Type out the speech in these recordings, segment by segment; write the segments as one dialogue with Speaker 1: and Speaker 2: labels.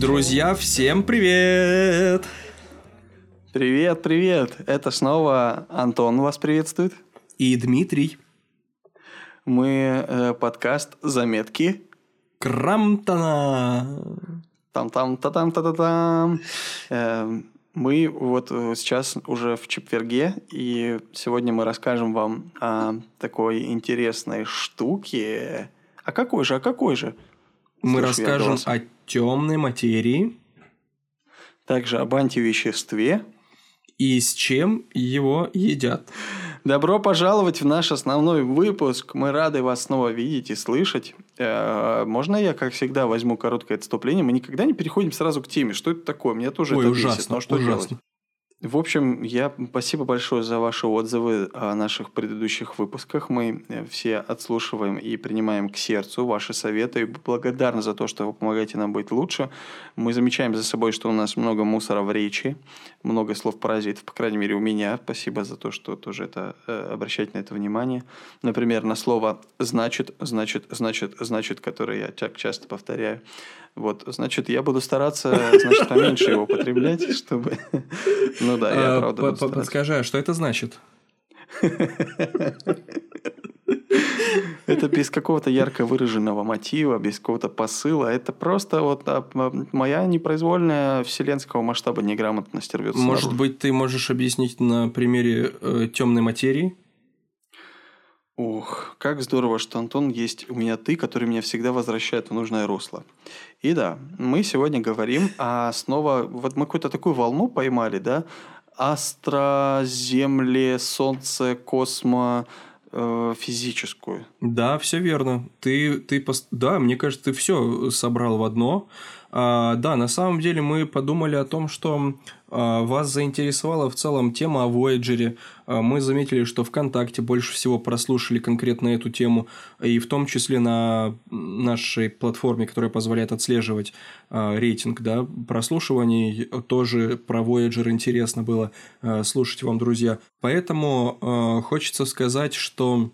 Speaker 1: Друзья, всем привет!
Speaker 2: Привет, привет! Это снова Антон вас приветствует.
Speaker 1: И Дмитрий.
Speaker 2: Мы э, подкаст «Заметки».
Speaker 1: Крамтона.
Speaker 2: Там-там-та-там-та-та-там. Э, мы вот э, сейчас уже в четверге, и сегодня мы расскажем вам о такой интересной штуке. А какой же, а какой же?
Speaker 1: Мы Слышу расскажем о темной материи.
Speaker 2: Также об антивеществе.
Speaker 1: И с чем его едят.
Speaker 2: Добро пожаловать в наш основной выпуск. Мы рады вас снова видеть и слышать. Э, можно я, как всегда, возьму короткое отступление? Мы никогда не переходим сразу к теме. Что это такое? Мне тоже
Speaker 1: Ой,
Speaker 2: это
Speaker 1: ужасно,
Speaker 2: бесит. Но что
Speaker 1: ужасно.
Speaker 2: делать? В общем, я спасибо большое за ваши отзывы о наших предыдущих выпусках. Мы э, все отслушиваем и принимаем к сердцу ваши советы. И благодарны за то, что вы помогаете нам быть лучше. Мы замечаем за собой, что у нас много мусора в речи, много слов паразитов, по крайней мере, у меня. Спасибо за то, что тоже это э, обращать на это внимание. Например, на слово «значит», «значит», «значит», «значит», которое я так часто повторяю. Вот, значит, я буду стараться, значит, поменьше его употреблять, чтобы... Ну да, я а, правда буду
Speaker 1: Подскажи, а что это значит?
Speaker 2: Это без какого-то ярко выраженного мотива, без какого-то посыла. Это просто вот а, моя непроизвольная вселенского масштаба неграмотность рвется.
Speaker 1: Может быть, ты можешь объяснить на примере э, темной материи?
Speaker 2: Ух, как здорово, что Антон есть у меня ты, который меня всегда возвращает в нужное русло. И да, мы сегодня говорим о снова... Вот мы какую-то такую волну поймали, да? Астро, Земле, Солнце, Космо, э, физическую.
Speaker 1: Да, все верно. Ты, ты, да, мне кажется, ты все собрал в одно. А, да, на самом деле мы подумали о том, что а, вас заинтересовала в целом тема о Voyager. А, мы заметили, что ВКонтакте больше всего прослушали конкретно эту тему, и в том числе на нашей платформе, которая позволяет отслеживать рейтинг да, прослушиваний, тоже про Voyager интересно было слушать вам, друзья. Поэтому хочется сказать, что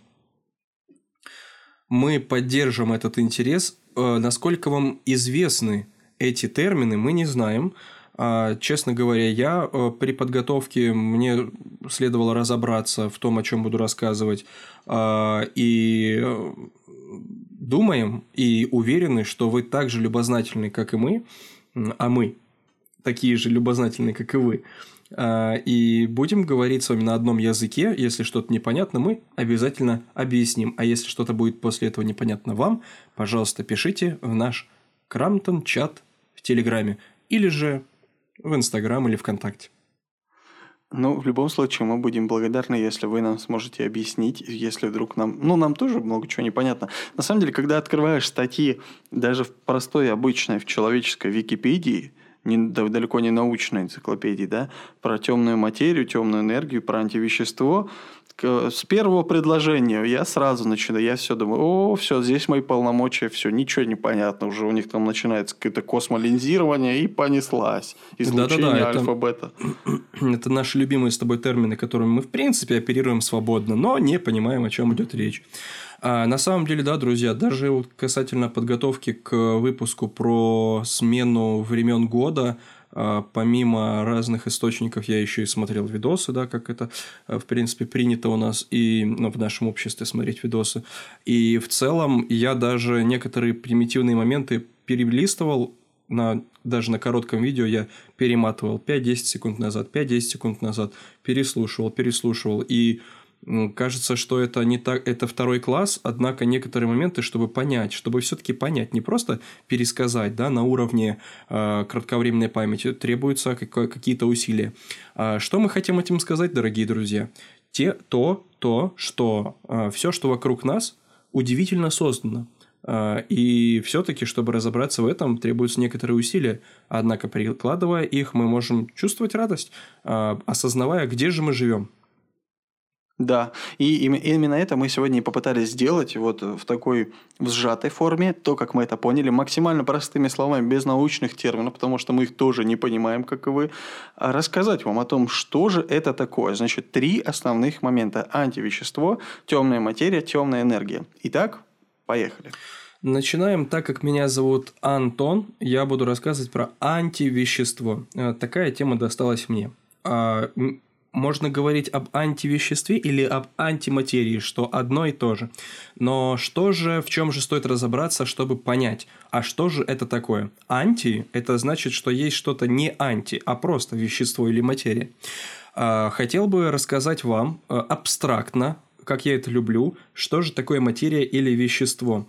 Speaker 1: мы поддержим этот интерес. Насколько вам известны эти термины мы не знаем. А, честно говоря, я э, при подготовке мне следовало разобраться в том, о чем буду рассказывать. А, и э, думаем и уверены, что вы так же любознательны, как и мы, а мы такие же любознательные, как и вы. А, и будем говорить с вами на одном языке. Если что-то непонятно, мы обязательно объясним. А если что-то будет после этого непонятно вам, пожалуйста, пишите в наш Крамтон чат Телеграме, или же в Инстаграм или ВКонтакте.
Speaker 2: Ну, в любом случае, мы будем благодарны, если вы нам сможете объяснить, если вдруг нам... Ну, нам тоже много чего непонятно. На самом деле, когда открываешь статьи даже в простой, обычной, в человеческой Википедии, не, далеко не научной энциклопедии, да, про темную материю, темную энергию, про антивещество, с первого предложения я сразу начинаю, я все думаю, о, все, здесь мои полномочия, все, ничего не понятно, уже у них там начинается какое-то космолинзирование и понеслась. Излучение
Speaker 1: Да-да-да,
Speaker 2: альфа-бета.
Speaker 1: Это, это наши любимые с тобой термины, которыми мы, в принципе, оперируем свободно, но не понимаем, о чем идет речь. А на самом деле, да, друзья, даже вот касательно подготовки к выпуску про смену времен года, а, помимо разных источников я еще и смотрел видосы, да, как это, э, в принципе, принято у нас и ну, в нашем обществе смотреть видосы. И в целом я даже некоторые примитивные моменты перелистывал на, даже на коротком видео я перематывал 5-10 секунд назад, 5-10 секунд назад, переслушивал, переслушивал. И кажется, что это не так, это второй класс, однако некоторые моменты, чтобы понять, чтобы все-таки понять, не просто пересказать, да, на уровне э, кратковременной памяти, требуются какие-то усилия. А что мы хотим этим сказать, дорогие друзья? Те, то, то, что э, все, что вокруг нас, удивительно создано. Э, и все-таки, чтобы разобраться в этом, требуются некоторые усилия. Однако, прикладывая их, мы можем чувствовать радость, осознавая, где же мы живем.
Speaker 2: Да, и именно это мы сегодня и попытались сделать вот в такой в сжатой форме, то, как мы это поняли, максимально простыми словами, без научных терминов, потому что мы их тоже не понимаем, как и вы, а рассказать вам о том, что же это такое. Значит, три основных момента. Антивещество, темная материя, темная энергия. Итак, поехали.
Speaker 1: Начинаем. Так как меня зовут Антон, я буду рассказывать про антивещество. Э, такая тема досталась мне. Можно говорить об антивеществе или об антиматерии, что одно и то же. Но что же, в чем же стоит разобраться, чтобы понять, а что же это такое? Анти – это значит, что есть что-то не анти, а просто вещество или материя. А, хотел бы рассказать вам э, абстрактно, как я это люблю, что же такое материя или вещество.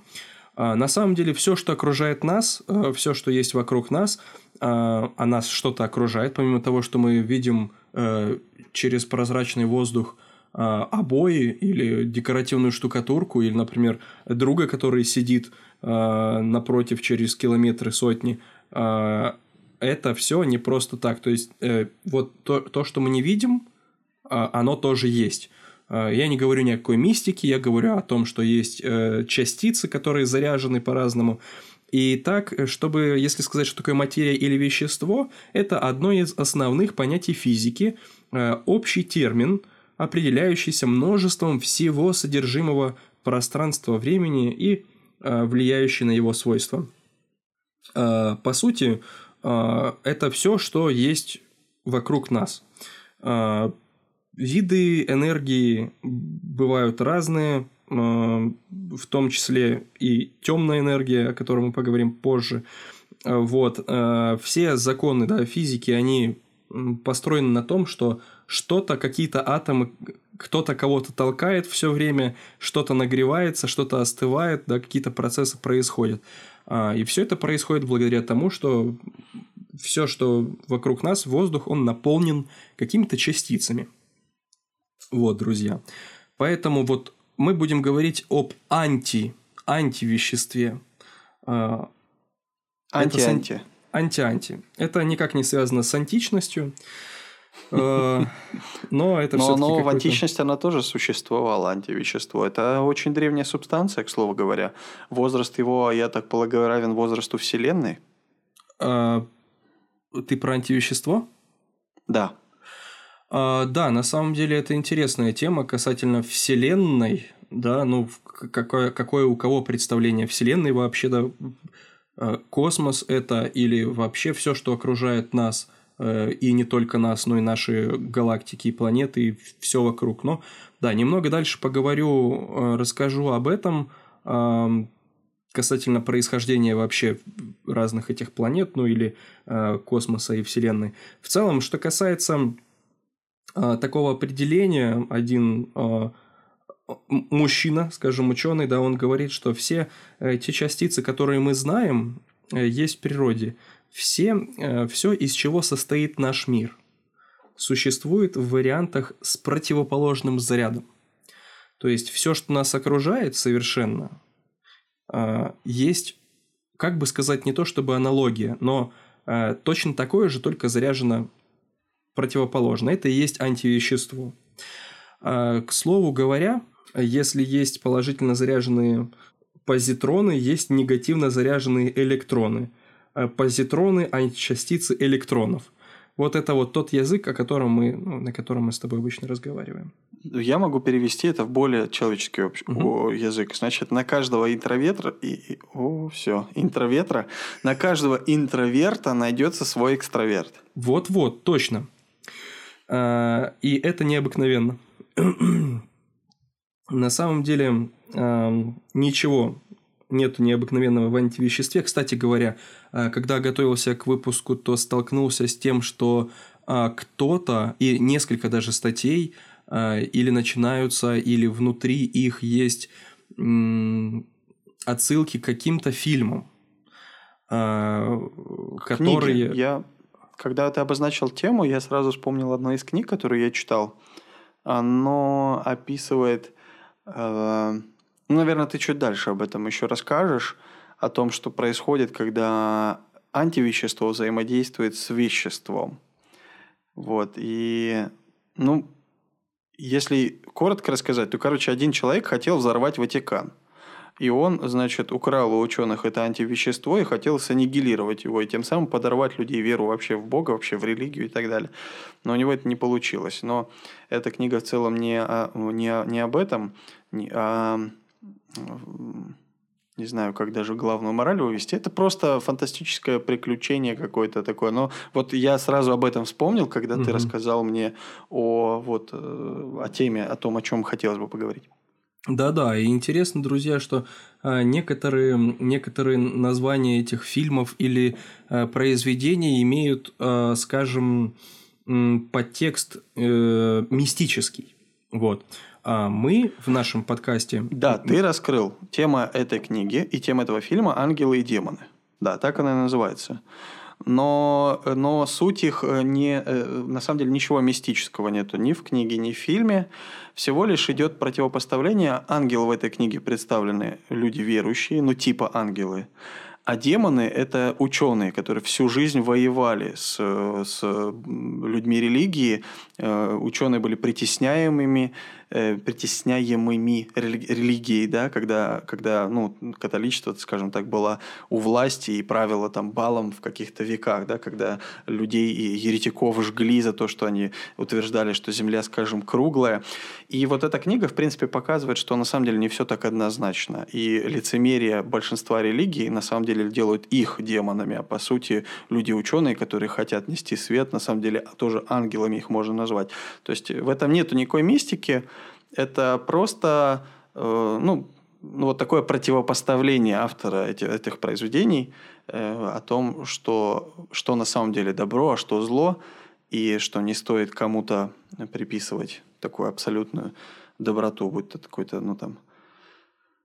Speaker 1: А, на самом деле все, что окружает нас, э, все, что есть вокруг нас, а, а нас что-то окружает, помимо того, что мы видим э, через прозрачный воздух а, обои или декоративную штукатурку, или, например, друга, который сидит а, напротив через километры сотни, а, это все не просто так. То есть, э, вот то, то, что мы не видим, оно тоже есть. Я не говорю ни о какой мистике, я говорю о том, что есть э, частицы, которые заряжены по-разному. И так, чтобы, если сказать, что такое материя или вещество, это одно из основных понятий физики – Э, общий термин, определяющийся множеством всего содержимого пространства времени и э, влияющий на его свойства. Э, по сути, это все, что есть вокруг нас. Виды энергии бывают разные, в том числе и темная энергия, о которой мы поговорим позже. Вот. Все законы да, физики, они построена на том, что что-то, какие-то атомы, кто-то кого-то толкает все время, что-то нагревается, что-то остывает, да, какие-то процессы происходят. А, и все это происходит благодаря тому, что все, что вокруг нас, воздух, он наполнен какими-то частицами. Вот, друзья. Поэтому вот мы будем говорить об анти, антивеществе.
Speaker 2: Анти-анти.
Speaker 1: Это, анти-анти. Это никак не связано с античностью. Э, но это
Speaker 2: все Но в античности она тоже существовала, антивещество. Это очень древняя субстанция, к слову говоря. Возраст его, я так полагаю, равен возрасту Вселенной.
Speaker 1: А, ты про антивещество?
Speaker 2: Да.
Speaker 1: А, да, на самом деле это интересная тема касательно Вселенной. Да, ну, какое, какое у кого представление Вселенной вообще, да, Э, космос это или вообще все, что окружает нас, э, и не только нас, но и наши галактики и планеты, и все вокруг. Но да, немного дальше поговорю, э, расскажу об этом, касательно происхождения вообще разных этих планет, ну или космоса и Вселенной. В целом, что касается такого определения, один мужчина, скажем, ученый, да, он говорит, что все э, те частицы, которые мы знаем, э, есть в природе. Все, э, все, из чего состоит наш мир, существует в вариантах с противоположным зарядом. То есть все, что нас окружает совершенно, есть, как бы сказать, не то чтобы аналогия, но точно такое же, только заряжено противоположно. Это и есть антивещество. К слову говоря, если есть положительно заряженные позитроны, есть негативно заряженные электроны. А позитроны – античастицы электронов. Вот это вот тот язык, о котором мы, ну, на котором мы с тобой обычно разговариваем.
Speaker 2: Я могу перевести это в более человеческий угу. язык. Значит, на каждого интроветра и, и о, все, интроветра, на каждого интроверта найдется свой экстраверт.
Speaker 1: Вот-вот, точно. А, и это необыкновенно. На самом деле ничего нет необыкновенного в антивеществе. Кстати говоря, э, когда готовился к выпуску, то столкнулся с тем, что э, кто-то и несколько даже статей или начинаются, или внутри их есть отсылки к каким-то фильмам,
Speaker 2: которые... Я, когда ты обозначил тему, я сразу вспомнил одну из книг, которую я читал. Оно описывает Э, ну, наверное, ты чуть дальше об этом еще расскажешь, о том, что происходит, когда антивещество взаимодействует с веществом. Вот, и, ну, если коротко рассказать, то, короче, один человек хотел взорвать Ватикан. И он, значит, украл у ученых это антивещество и хотел саннигилировать его, и тем самым подорвать людей веру вообще в Бога, вообще в религию и так далее. Но у него это не получилось. Но эта книга в целом не, о, не, не об этом, не, а не знаю, как даже главную мораль вывести. Это просто фантастическое приключение какое-то такое. Но вот я сразу об этом вспомнил, когда угу. ты рассказал мне о, вот, э, о теме, о том, о чем хотелось бы поговорить.
Speaker 1: Да-да, и интересно, друзья, что а, некоторые, некоторые названия этих фильмов или а, произведений имеют, а, скажем, подтекст э, мистический. Вот. А мы в нашем подкасте...
Speaker 2: Да, ты раскрыл. Тема этой книги и тема этого фильма «Ангелы и демоны». Да, так она и называется. Но, но суть их э, не... Э, на самом деле ничего мистического нету ни в книге, ни в фильме. Всего лишь идет противопоставление. Ангелы в этой книге представлены люди верующие, ну типа ангелы. А демоны – это ученые, которые всю жизнь воевали с, с людьми религии. Э, ученые были притесняемыми, э, притесняемыми религией, да, когда, когда ну, католичество, скажем так, было у власти и правило там балом в каких-то веках, да, когда людей и еретиков жгли за то, что они утверждали, что Земля, скажем, круглая. И вот эта книга, в принципе, показывает, что на самом деле не все так однозначно. И лицемерие большинства религий на самом деле делают их демонами, а по сути люди ученые, которые хотят нести свет, на самом деле тоже ангелами их можно назвать. То есть в этом нету никакой мистики, это просто э, ну, ну, вот такое противопоставление автора этих, этих произведений э, о том, что, что на самом деле добро, а что зло, и что не стоит кому-то приписывать такую абсолютную доброту, будь то какой-то, ну там,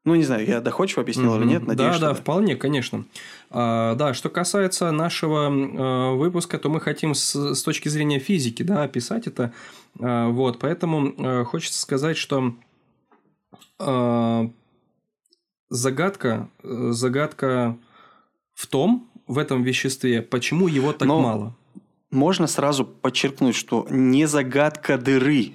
Speaker 2: ну, не знаю, я доходчиво объяснил mm-hmm. или нет,
Speaker 1: надеюсь, Да, да, да, вполне, конечно. А, да, что касается нашего а, выпуска, то мы хотим с, с точки зрения физики, да, описать это. А, вот, поэтому а, хочется сказать, что а, загадка, загадка в том, в этом веществе, почему его так Но мало.
Speaker 2: Можно сразу подчеркнуть, что не загадка дыры,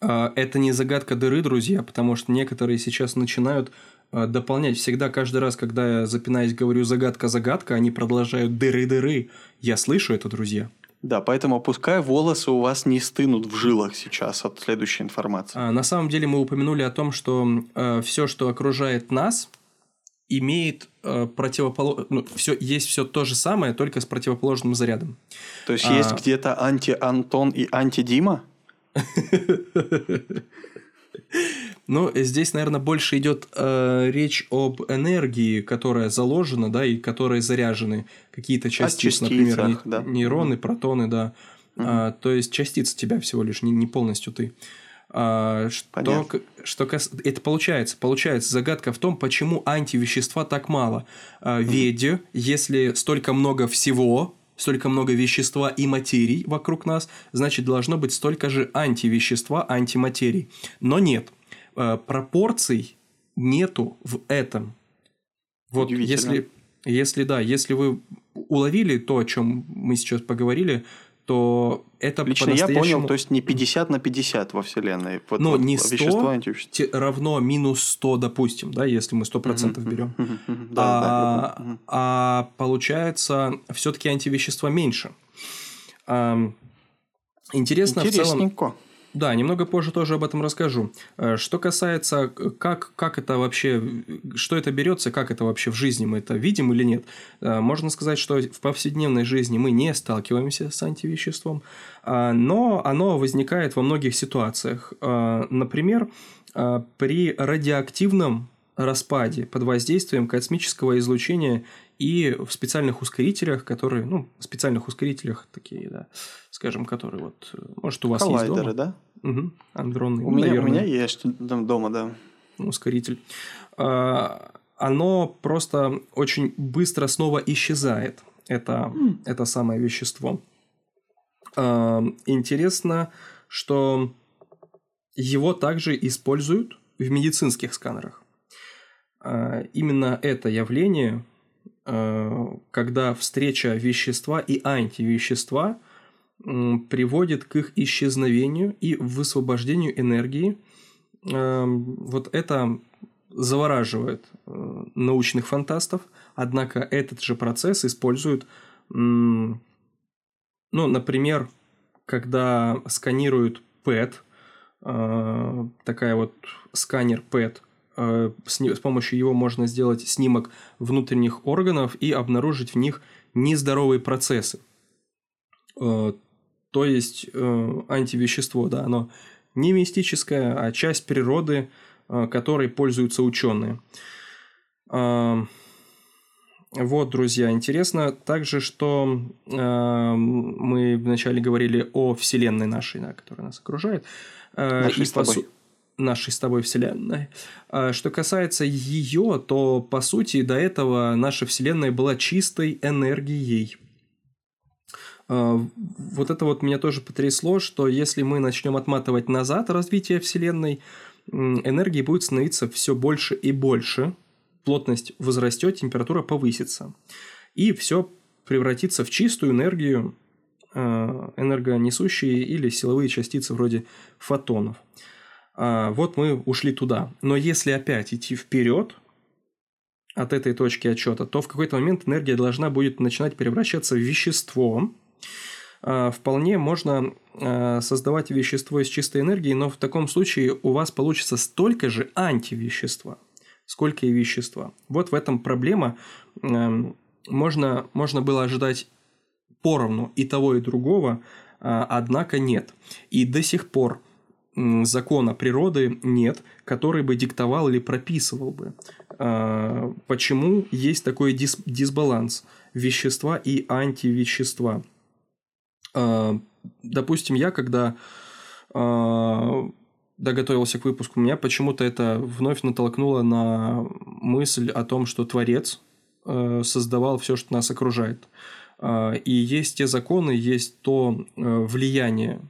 Speaker 1: это не загадка дыры, друзья, потому что некоторые сейчас начинают а, дополнять. Всегда, каждый раз, когда я запинаюсь, говорю загадка-загадка, они продолжают дыры-дыры. Я слышу это, друзья.
Speaker 2: Да, поэтому пускай волосы у вас не стынут в жилах сейчас от следующей информации.
Speaker 1: А, на самом деле мы упомянули о том, что э, все, что окружает нас, имеет э, противоположное, ну, все, есть все то же самое, только с противоположным зарядом.
Speaker 2: То есть а... есть где-то анти-Антон и анти-Дима?
Speaker 1: Ну, здесь, наверное, больше идет э, речь об энергии, которая заложена, да, и которой заряжены какие-то частицы, например, не, да. нейроны, протоны, да. Угу. А, то есть частица тебя всего лишь, не, не полностью ты. А, что, что это получается, получается загадка в том, почему антивещества так мало. А, Веде, если столько много всего, столько много вещества и материй вокруг нас, значит, должно быть столько же антивещества, антиматерий. Но нет. Э, пропорций нету в этом. Вот если, если да, если вы уловили то, о чем мы сейчас поговорили, то это
Speaker 2: Лично я понял, то есть не 50 на 50 во Вселенной.
Speaker 1: Вот, Но вот не 100 равно минус 100, допустим, да, если мы 100% берем. а, а получается, все-таки антивещества меньше. Интересно в целом... Да, немного позже тоже об этом расскажу. Э, что касается, как, как это вообще, что это берется, как это вообще в жизни мы это видим или нет, э, можно сказать, что в повседневной жизни мы не сталкиваемся с антивеществом, а, но оно возникает во многих ситуациях. Э, например, при радиоактивном распаде под воздействием космического излучения и в специальных ускорителях, которые, ну, специальных ускорителях такие, да, скажем, которые вот, может, у вас Коллайдеры, есть дома. да? Угу. Андронный.
Speaker 2: У, ну, меня, наверное. у меня есть дома, да.
Speaker 1: Ускоритель. А, оно просто очень быстро снова исчезает. Это, mm. это самое вещество. А, интересно, что его также используют в медицинских сканерах. А, именно это явление, когда встреча вещества и антивещества приводит к их исчезновению и высвобождению энергии. Эм, вот это завораживает э, научных фантастов, однако этот же процесс используют, ну, например, когда сканируют ПЭТ, э, такая вот сканер ПЭТ, э, с помощью его можно сделать снимок внутренних органов и обнаружить в них нездоровые процессы. То есть антивещество, да, оно не мистическое, а часть природы – Э, которой пользуются ученые. Э, вот, друзья, интересно также, что э, мы вначале говорили о Вселенной нашей, да, которая нас окружает.
Speaker 2: Нашей и с тобой. Су...
Speaker 1: Нашей с тобой Вселенной. Что касается ее, то, по сути, до этого наша Вселенная была чистой энергией. Вот это вот меня тоже потрясло, что если мы начнем отматывать назад развитие Вселенной, энергии будет становиться все больше и больше, плотность возрастет, температура повысится. И все превратится в чистую энергию, э, энергонесущие или силовые частицы вроде фотонов. А, вот мы ушли туда. Но если опять идти вперед от этой точки отчета, то в какой-то момент энергия должна будет начинать превращаться в вещество, а, вполне можно а, создавать вещество из чистой энергии, но в таком случае у вас получится столько же антивещества, сколько и вещества. Вот в этом проблема. Можно, можно было ожидать поровну и того, и другого, однако нет. И до сих пор закона природы нет, который бы диктовал или прописывал бы, почему есть такой дис дисбаланс вещества и антивещества. А, допустим, я когда а, да, готовился к выпуску, меня почему-то это вновь натолкнуло на мысль о том, что Творец а, создавал все, что нас окружает. И есть те законы, есть то влияние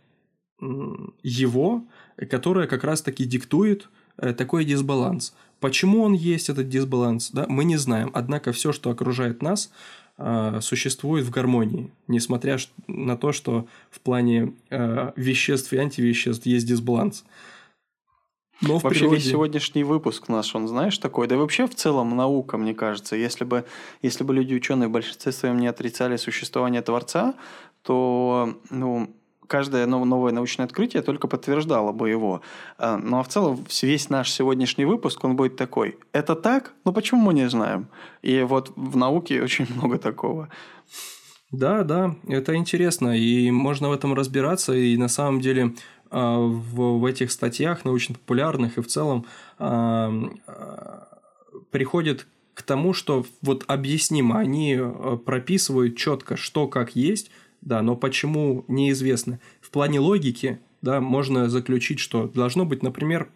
Speaker 1: его, которое как раз-таки диктует э, такой дисбаланс. Почему он есть, этот дисбаланс, да, мы не знаем. Однако все, что окружает нас, э, существует в гармонии, несмотря на то, что в плане э, веществ и антивеществ есть дисбаланс.
Speaker 2: Но в вообще природе... весь сегодняшний выпуск наш, он знаешь такой, да и вообще в целом наука, мне кажется, если бы, если бы люди ученые в большинстве своем не отрицали существование Творца, то ну, каждое новое научное открытие только подтверждало бы его. А, ну а в целом весь наш сегодняшний выпуск, он будет такой. Это так? Ну почему мы не знаем? И вот в науке очень много такого.
Speaker 1: Да, да, это интересно, и можно в этом разбираться, и на самом деле а, в, в этих статьях научно-популярных и в целом а, приходит к тому, что вот объяснимо, они прописывают четко, что как есть, да, но почему неизвестно. В плане логики, да, можно заключить, что должно быть, например,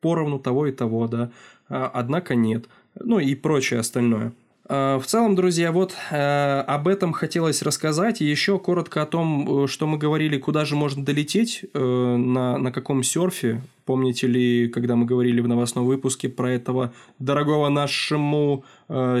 Speaker 1: поровну того и того, да, а, однако нет, ну и прочее остальное. А, в целом, друзья, вот э, об этом хотелось рассказать. И еще коротко о том, э, что мы говорили, куда же можно долететь, э, на, на каком серфе. Помните ли, когда мы говорили в новостном выпуске про этого дорогого нашему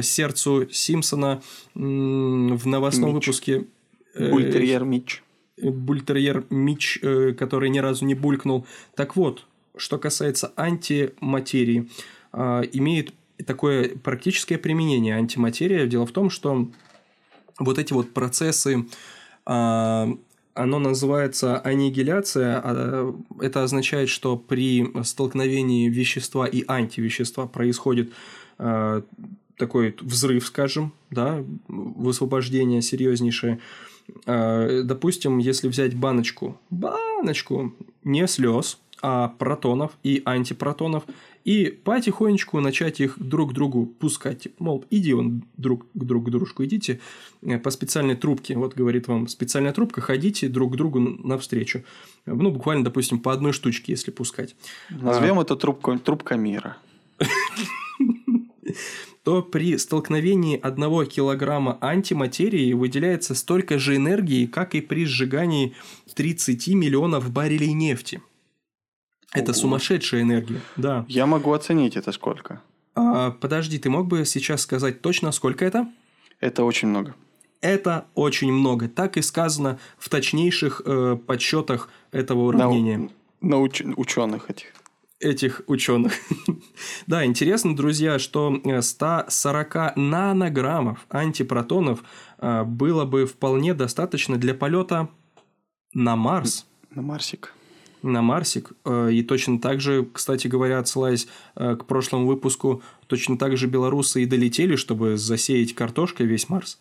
Speaker 1: сердцу Симпсона в новостном Мич. выпуске
Speaker 2: Э, Бультерьер Мич.
Speaker 1: Бультерьер Мич, э, который ни разу не булькнул. Так вот, что касается антиматерии, а, имеет такое практическое применение антиматерия. Дело в том, что вот эти вот процессы, а, оно называется аннигиляция. А, это означает, что при столкновении вещества и антивещества происходит такой взрыв, скажем, да, высвобождение серьезнейшее. Э, допустим, если взять баночку, баночку не слез, а протонов и антипротонов, и потихонечку начать их друг к другу пускать. Мол, иди он друг к другу, дружку, идите э, по специальной трубке. Вот говорит вам специальная трубка, ходите друг к другу навстречу. Ну, буквально, допустим, по одной штучке, если пускать.
Speaker 2: Назовем а... это трубку, трубка мира.
Speaker 1: то при столкновении одного килограмма антиматерии выделяется столько же энергии, как и при сжигании 30 миллионов баррелей нефти. Это Ого. сумасшедшая энергия, да.
Speaker 2: Я могу оценить это сколько.
Speaker 1: А, подожди, ты мог бы сейчас сказать точно, сколько это?
Speaker 2: Это очень много.
Speaker 1: это очень много. Так и сказано в точнейших э, подсчетах этого уравнения.
Speaker 2: На, на уч- ученых этих.
Speaker 1: Этих ученых. да, интересно, друзья, что 140 э, нанограммов антипротонов э, было бы вполне достаточно для полета на Марс.
Speaker 2: На Марсик
Speaker 1: на Марсик. Э, и точно так же, кстати говоря, отсылаясь к прошлому выпуску, точно так же белорусы и долетели, чтобы засеять картошкой весь Марс.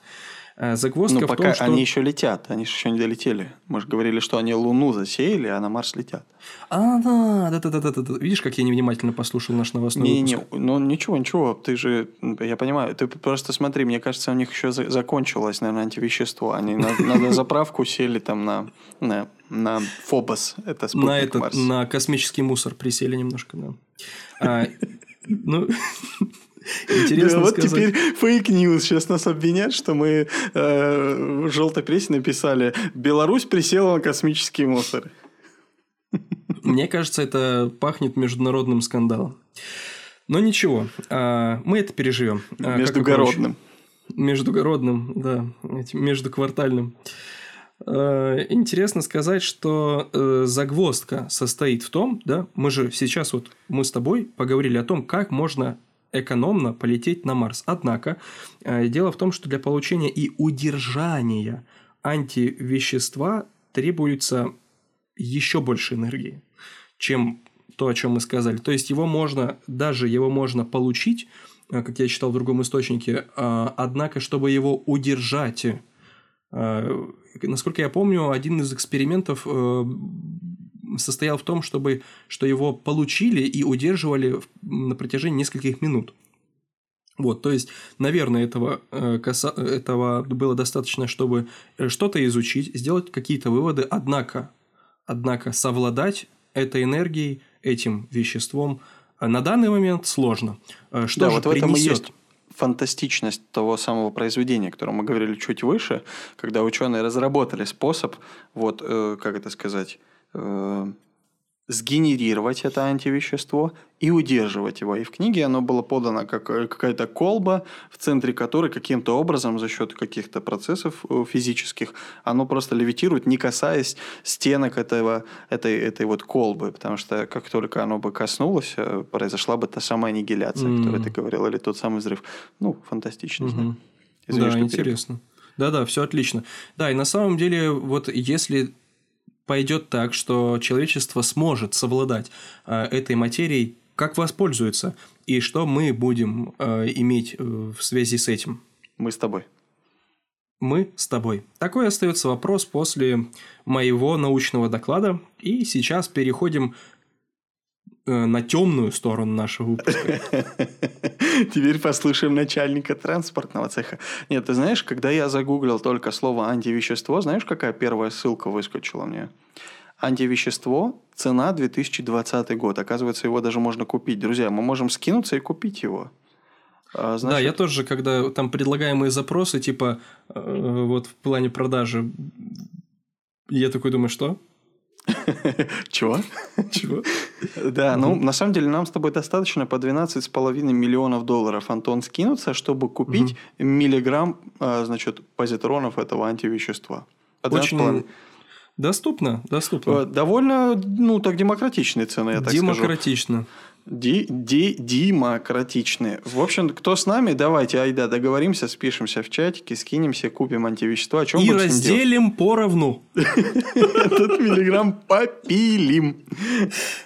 Speaker 1: Э, загвоздка
Speaker 2: Но
Speaker 1: в
Speaker 2: пока
Speaker 1: том, что...
Speaker 2: они еще летят, они же еще не долетели. Мы же говорили, что они Луну засеяли, а на Марс летят.
Speaker 1: А, да, да, да, да, да, да. Видишь, как я невнимательно послушал наш новостной
Speaker 2: не,
Speaker 1: выпуск?
Speaker 2: Не, ну ничего, ничего, ты же, я понимаю, ты просто смотри, мне кажется, у них еще закончилось, наверное, антивещество. Они на, на заправку сели там на, на, на Фобос, это спутник
Speaker 1: на, этот,
Speaker 2: Марс.
Speaker 1: на космический мусор присели немножко, да. А, ну,
Speaker 2: Интересно да, вот сказать. теперь fake news. Сейчас нас обвинят, что мы э, в желтой прессе написали «Беларусь присела на космический мусор».
Speaker 1: Мне кажется, это пахнет международным скандалом. Но ничего, а, мы это переживем.
Speaker 2: А, Междугородным.
Speaker 1: Междугородным, да, междуквартальным. А, интересно сказать, что э, загвоздка состоит в том, да, мы же сейчас вот мы с тобой поговорили о том, как можно экономно полететь на Марс. Однако, э, дело в том, что для получения и удержания антивещества требуется еще больше энергии, чем то, о чем мы сказали. То есть его можно, даже его можно получить, э, как я читал в другом источнике, э, однако, чтобы его удержать, насколько я помню, один из экспериментов состоял в том, чтобы, что его получили и удерживали на протяжении нескольких минут. Вот, то есть, наверное, этого, э, этого было достаточно, чтобы э, что-то изучить, сделать какие-то выводы, однако, однако совладать этой энергией, этим веществом э, на данный момент сложно.
Speaker 2: Что да, же вот в этом и есть фантастичность того самого произведения, о котором мы говорили чуть выше, когда ученые разработали способ, вот, как это сказать, э, сгенерировать это антивещество и удерживать его. И в книге оно было подано как э, какая-то колба, в центре которой каким-то образом за счет каких-то процессов э, физических оно просто левитирует, не касаясь стенок этого, этой, этой вот колбы. Потому что как только оно бы коснулось, э, произошла бы та самая аннигиляция, mm. о которой ты говорил, или тот самый взрыв. Ну, фантастично. Mm-hmm.
Speaker 1: Извини, да, интересно. Да-да, все отлично. Да, и на самом деле, вот если пойдет так, что человечество сможет совладать э, этой материей, как воспользуется и что мы будем э, иметь э, в связи с этим?
Speaker 2: Мы с тобой.
Speaker 1: Мы с тобой. Такой остается вопрос после моего научного доклада. И сейчас переходим на темную сторону нашего выпуска.
Speaker 2: Теперь послушаем начальника транспортного цеха. Нет, ты знаешь, когда я загуглил только слово антивещество, знаешь, какая первая ссылка выскочила мне? Антивещество, цена 2020 год. Оказывается, его даже можно купить. Друзья, мы можем скинуться и купить его.
Speaker 1: А, значит... Да, я тоже, когда там предлагаемые запросы, типа, э, вот в плане продажи, я такой думаю, что?
Speaker 2: Чего?
Speaker 1: Чего?
Speaker 2: Да, ну, на самом деле, нам с тобой достаточно по 12,5 миллионов долларов, Антон, скинуться, чтобы купить миллиграмм, а, значит, позитронов этого антивещества.
Speaker 1: Очень доступно, доступно.
Speaker 2: Э, довольно, ну, так демократичные цены, я так
Speaker 1: скажу. Демократично.
Speaker 2: Ди, ди, демократичные. В общем, кто с нами, давайте, айда, договоримся, спишемся в чатике, скинемся, купим антивещества. О чем
Speaker 1: И разделим поровну.
Speaker 2: Этот миллиграмм попилим.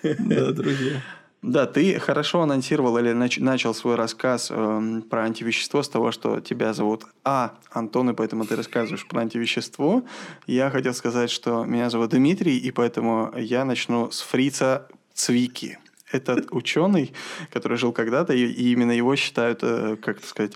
Speaker 1: Да, друзья.
Speaker 2: Да, ты хорошо анонсировал или нач- начал свой рассказ э, про антивещество с того, что тебя зовут А. Антон, и поэтому ты рассказываешь про антивещество. Я хотел сказать, что меня зовут Дмитрий, и поэтому я начну с фрица Цвики этот ученый, который жил когда-то, и, именно его считают, э, как сказать,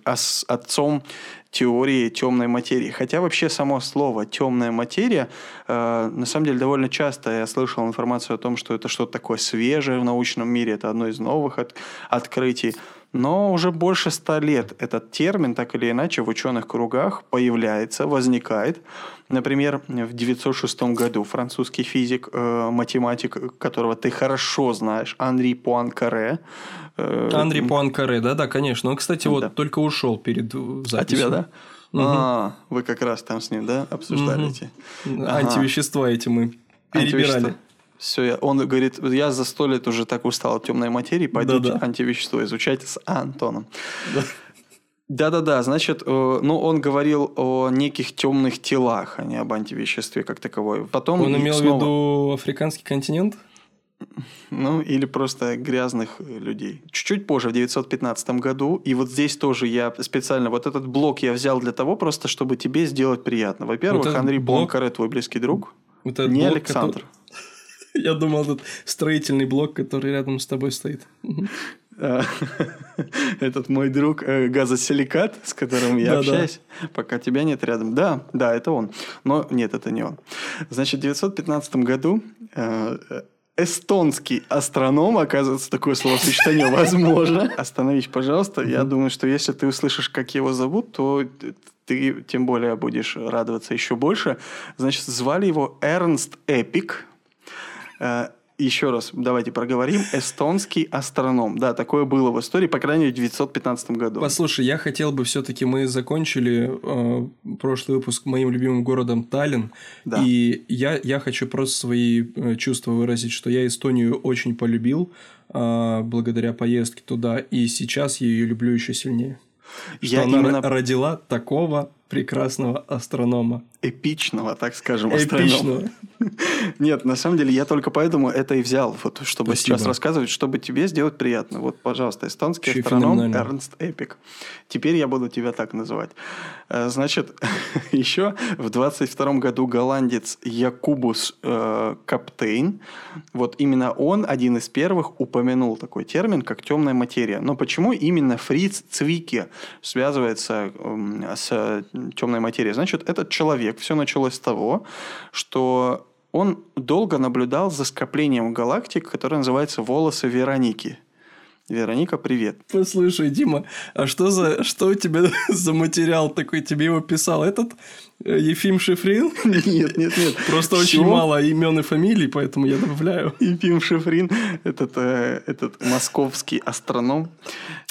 Speaker 2: отцом теории темной материи. Хотя вообще само слово темная материя, э, на самом деле довольно часто я слышал информацию о том, что это что-то такое свежее в научном мире, это одно из новых от, открытий. Но уже больше ста лет этот термин так или иначе в ученых кругах появляется, возникает. Например, в 906 году французский физик, э, математик, которого ты хорошо знаешь, Анри Пуанкаре.
Speaker 1: Э, Анри Пуанкаре, да-да, конечно. Он, кстати, вот да. только ушел перед записью.
Speaker 2: А тебя, да? А, вы как раз там с ним, да, обсуждали эти?
Speaker 1: Ага. Антивещества эти мы перебирали.
Speaker 2: Все, он говорит, я за сто лет уже так устал от темной материи, пойдите да -да. антивещество изучать с Антоном. Да. Да-да-да, значит, э, ну, он говорил о неких темных телах, а не об антивеществе как таковой. Потом
Speaker 1: он имел снова... в виду африканский континент?
Speaker 2: Ну, или просто грязных людей. Чуть-чуть позже, в 915 году, и вот здесь тоже я специально, вот этот блок я взял для того просто, чтобы тебе сделать приятно. Во-первых, вот Андрей блок... Бонкаре твой близкий друг, вот не блок, Александр. Который...
Speaker 1: Я думал, этот строительный блок, который рядом с тобой стоит.
Speaker 2: Этот мой друг э, газосиликат, с которым я общаюсь, пока тебя нет рядом. Да, да, это он. Но нет, это не он. Значит, в 915 году э, эстонский астроном, оказывается, такое словосочетание возможно. Остановись, пожалуйста. Я думаю, что если ты услышишь, как его зовут, то ты тем более будешь радоваться еще больше. Значит, звали его Эрнст Эпик. Э, еще раз давайте проговорим. Эстонский астроном. Да, такое было в истории, по крайней мере, в 915 году.
Speaker 1: Послушай, я хотел бы все-таки, мы закончили э, прошлый выпуск моим любимым городом Таллин. Да. И я, я хочу просто свои э, чувства выразить, что я Эстонию очень полюбил э, благодаря поездке туда. И сейчас я ее люблю еще сильнее. Что я она именно... родила такого прекрасного астронома.
Speaker 2: Эпичного, так скажем, Эпичного. астронома. Нет, на самом деле я только поэтому это и взял, вот, чтобы Спасибо. сейчас рассказывать, чтобы тебе сделать приятно. Вот, пожалуйста, эстонский Еще астроном Эрнст Эпик. Теперь я буду тебя так называть. Э, значит, еще в 22 году голландец Якубус э, Каптейн, вот именно он один из первых упомянул такой термин, как темная материя. Но почему именно Фриц Цвике связывается э, с темной материей? Значит, этот человек, все началось с того, что он долго наблюдал за скоплением галактик, которое называется «волосы Вероники». Вероника, привет.
Speaker 1: Послушай, Дима, а что за что у тебя за материал такой? Тебе его писал этот э, Ефим Шифрин?
Speaker 2: Нет, нет, нет.
Speaker 1: Просто очень мало имен и фамилий, поэтому я добавляю.
Speaker 2: Ефим Шифрин, этот, э, этот московский астроном.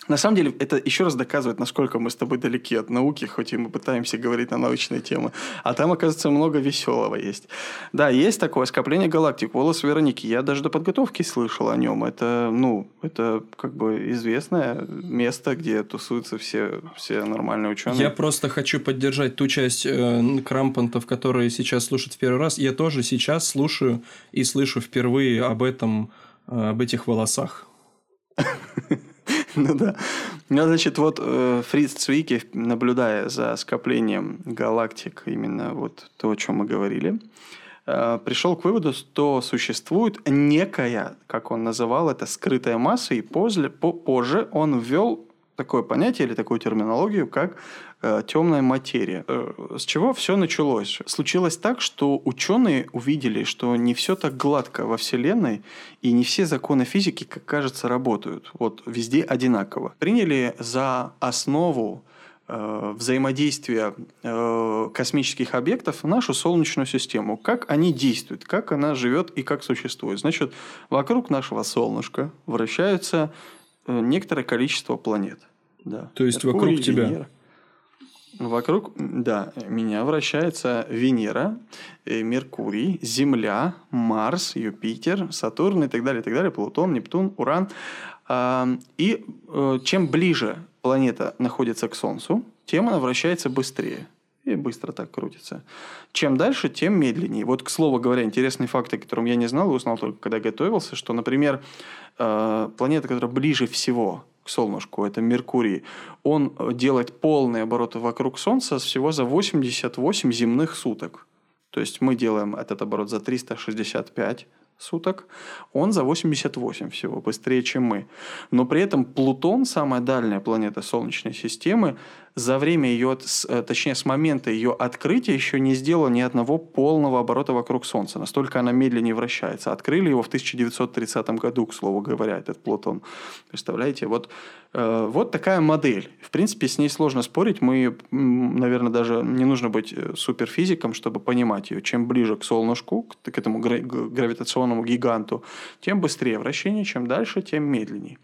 Speaker 2: На самом деле, это еще раз доказывает, насколько мы с тобой далеки от науки, хоть и мы пытаемся говорить на научные темы. А там, оказывается, много веселого есть. Да, есть такое скопление галактик, волос Вероники. Я даже до подготовки слышал о нем. Это, ну, это как бы известное место, где тусуются все, все нормальные ученые.
Speaker 1: Я просто хочу поддержать ту часть э, крампантов, которые сейчас слушают в первый раз. Я тоже сейчас слушаю и слышу впервые об этом, э, об этих волосах.
Speaker 2: Ну да. Ну, значит, вот э, Фриц Цвике, наблюдая за скоплением галактик, именно вот то, о чем мы говорили, э, пришел к выводу, что существует некая, как он называл это, скрытая масса, и после, по, позже он ввел такое понятие или такую терминологию, как э, темная материя. Э, с чего все началось? Случилось так, что ученые увидели, что не все так гладко во Вселенной, и не все законы физики, как кажется, работают. Вот везде одинаково. Приняли за основу э, взаимодействия э, космических объектов нашу Солнечную систему. Как они действуют, как она живет и как существует. Значит, вокруг нашего солнышка вращаются некоторое количество планет. Да.
Speaker 1: То есть Меркурий, вокруг тебя? Венера.
Speaker 2: Вокруг, да, меня вращается Венера, э, Меркурий, Земля, Марс, Юпитер, Сатурн и так далее, и так далее, Плутон, Нептун, Уран. И э, чем ближе планета находится к Солнцу, тем она вращается быстрее и быстро так крутится. Чем дальше, тем медленнее. Вот, к слову говоря, интересный факт, о котором я не знал и узнал только когда готовился, что, например, э, планета, которая ближе всего к Солнышку, это Меркурий, он делает полные обороты вокруг Солнца всего за 88 земных суток. То есть мы делаем этот оборот за 365 суток, он за 88 всего, быстрее, чем мы. Но при этом Плутон, самая дальняя планета Солнечной системы, за время ее, э, точнее, с момента ее открытия еще не сделала ни одного полного оборота вокруг Солнца. Настолько она медленнее вращается. Открыли его в 1930 году, к слову говоря, этот Плутон. Представляете? Вот, э, вот такая модель. В принципе, с ней сложно спорить. Мы, наверное, даже не нужно быть э, суперфизиком, чтобы понимать ее. Чем ближе к солнышку, к, этому гравитационному гиганту, тем быстрее вращение, чем дальше, тем медленнее.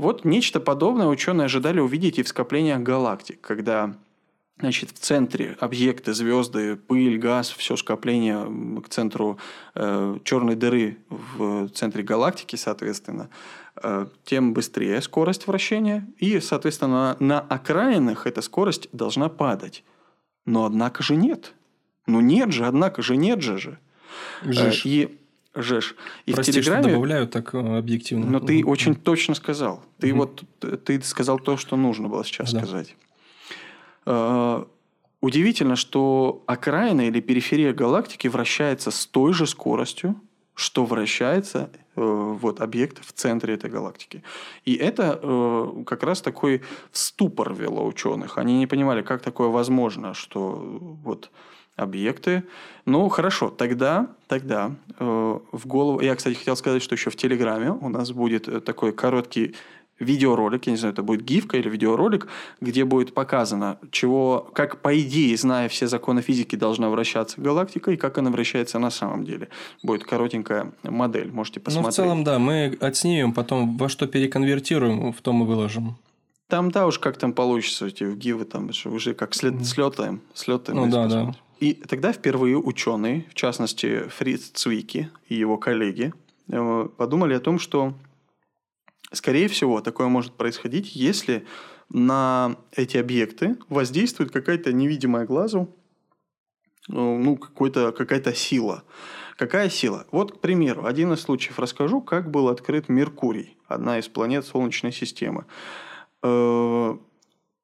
Speaker 2: Вот нечто подобное ученые ожидали увидеть и в скоплениях галактик, когда Значит, в центре объекты, звезды, пыль, газ, все скопление к центру э, черной дыры в центре галактики, соответственно, э, тем быстрее скорость вращения. И, соответственно, на, на окраинах эта скорость должна падать. Но однако же нет. Ну нет же, однако же нет же же.
Speaker 1: Жиж.
Speaker 2: Э, и Жеш. И
Speaker 1: Прости,
Speaker 2: в Телеграме...
Speaker 1: что добавляю так э, объективно.
Speaker 2: Но ты очень точно сказал. Ты вот т- ты сказал то, что нужно было сейчас
Speaker 1: Да.
Speaker 2: сказать. Э, Удивительно, что окраина или периферия галактики вращается с той же скоростью, что вращается э, вот объект в центре этой галактики. И это э, как раз такой в ступор вело ученых. Они не понимали, как такое возможно, что э, вот объекты. Ну, хорошо, тогда, тогда э, в голову... Я, кстати, хотел сказать, что еще в Телеграме у нас будет э, такой короткий видеоролик, я не знаю, это будет гифка или видеоролик, где будет показано, чего, как по идее, зная все законы физики, должна вращаться галактика и как она вращается на самом деле. Будет коротенькая модель, можете
Speaker 1: Ну,
Speaker 2: посмотреть.
Speaker 1: в целом, да, мы отснимем, потом во что переконвертируем, в том и выложим.
Speaker 2: Там, да, уж как там получится, эти гивы там уже как слет, слетаем, слетаем.
Speaker 1: Ну да, да.
Speaker 2: И тогда впервые ученые, в частности Фриц Цвики и его коллеги, э, подумали о том, что, скорее всего, такое может происходить, если на эти объекты воздействует какая-то невидимая глазу, э, ну, какая-то сила. Какая сила? Вот, к примеру, один из случаев расскажу, как был открыт Меркурий, одна из планет Солнечной системы. Э,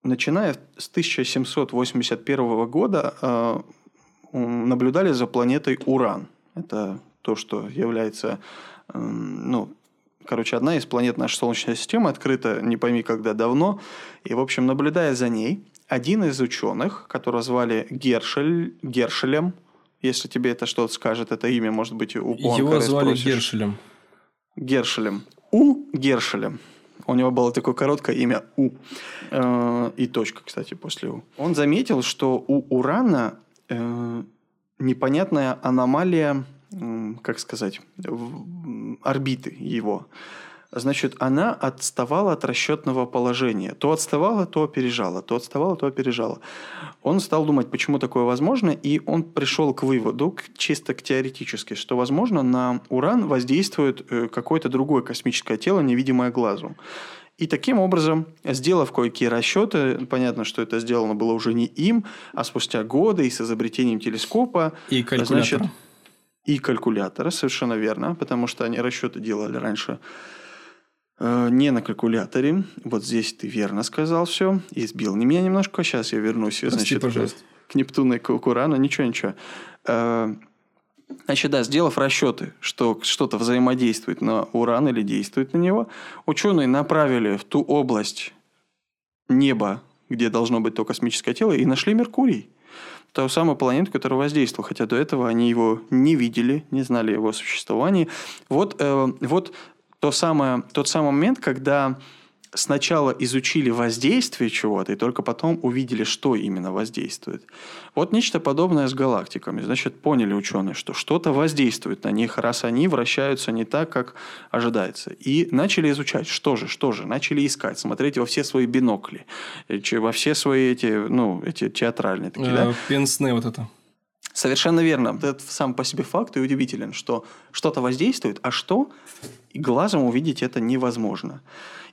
Speaker 2: Начиная с 1781 года наблюдали за планетой Уран. Это то, что является, ну, короче, одна из планет нашей Солнечной системы, открыта не пойми когда давно. И, в общем, наблюдая за ней, один из ученых, которого звали Гершель, Гершелем, если тебе это что-то скажет, это имя, может быть, у
Speaker 1: Его
Speaker 2: Пуанкаре
Speaker 1: звали
Speaker 2: спросишь.
Speaker 1: Гершелем.
Speaker 2: Гершелем. У Гершелем. У него было такое короткое имя У. Э, И точка, кстати, после У. Он заметил, что у Урана э, непонятная аномалия, м, как сказать, орбиты его. Значит, она отставала от расчетного положения. То отставала, то опережала, то отставала, то опережала. Он стал думать, почему такое возможно, и он пришел к выводу, чисто к теоретически, что, возможно, на Уран воздействует э, какое-то другое космическое тело, невидимое глазу. И таким образом, сделав кое-какие расчеты, понятно, что это сделано было уже не им, а спустя годы и с изобретением телескопа,
Speaker 1: И калькулятор.
Speaker 2: Значит, и калькулятора, совершенно верно, потому что они расчеты делали раньше не на калькуляторе. Вот здесь ты верно сказал все. И сбил не меня немножко. Сейчас я вернусь
Speaker 1: Прости,
Speaker 2: значит, к-
Speaker 1: пожалуйста.
Speaker 2: к Нептуну и к Урану. Ничего, ничего. Э, Значит, да, сделав расчеты, что что-то взаимодействует на Уран или действует на него, ученые направили в ту область неба, где должно быть то космическое тело, и нашли Меркурий. Ту самую планету, которая воздействовала. Хотя до этого они его не видели, не знали его существования. Вот, э, вот то самое, тот самый момент, когда сначала изучили воздействие чего-то, и только потом увидели, что именно воздействует. Вот нечто подобное с галактиками. Значит, поняли ученые, что что-то воздействует на них, раз они вращаются не так, как ожидается. И начали изучать, что же, что же. Начали искать, смотреть во все свои бинокли, э, во все свои эти, ну, эти театральные такие, да?
Speaker 1: Э, Пенсне вот это.
Speaker 2: Совершенно верно. Этот сам по себе факт и удивителен, что что-то воздействует, а что глазом увидеть это невозможно.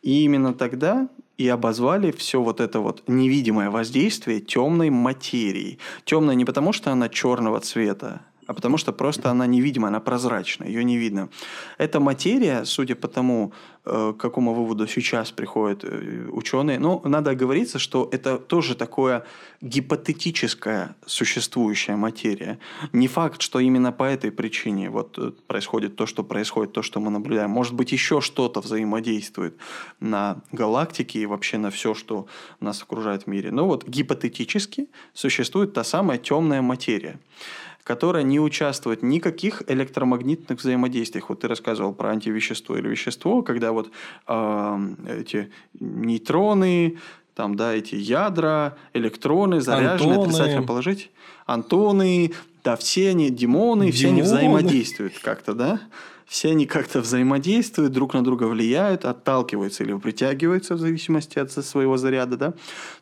Speaker 2: И именно тогда и обозвали все вот это вот невидимое воздействие темной материей. Темная не потому, что она черного цвета, а потому что просто она невидима, она прозрачна, ее не видно. Эта материя, судя по тому, э, к какому выводу сейчас приходят э, ученые, ну, надо оговориться, что это тоже такое гипотетическая существующая материя. Не факт, что именно по этой причине вот э, происходит то, что происходит, то, что мы наблюдаем. Может быть, еще что-то взаимодействует на галактике и вообще на все, что нас окружает в мире. Но вот гипотетически существует та самая темная материя которая не участвует в никаких электромагнитных взаимодействиях. Вот ты рассказывал про антивещество или вещество, когда вот э, эти нейтроны, там, да, эти ядра, электроны, заряженные,
Speaker 1: Антоны.
Speaker 2: отрицательно положить, антоны, да, все они, демоны, все они
Speaker 1: Демоны.
Speaker 2: взаимодействуют как-то, да? Все они как-то взаимодействуют, друг на друга влияют, отталкиваются или притягиваются в зависимости от своего заряда, да,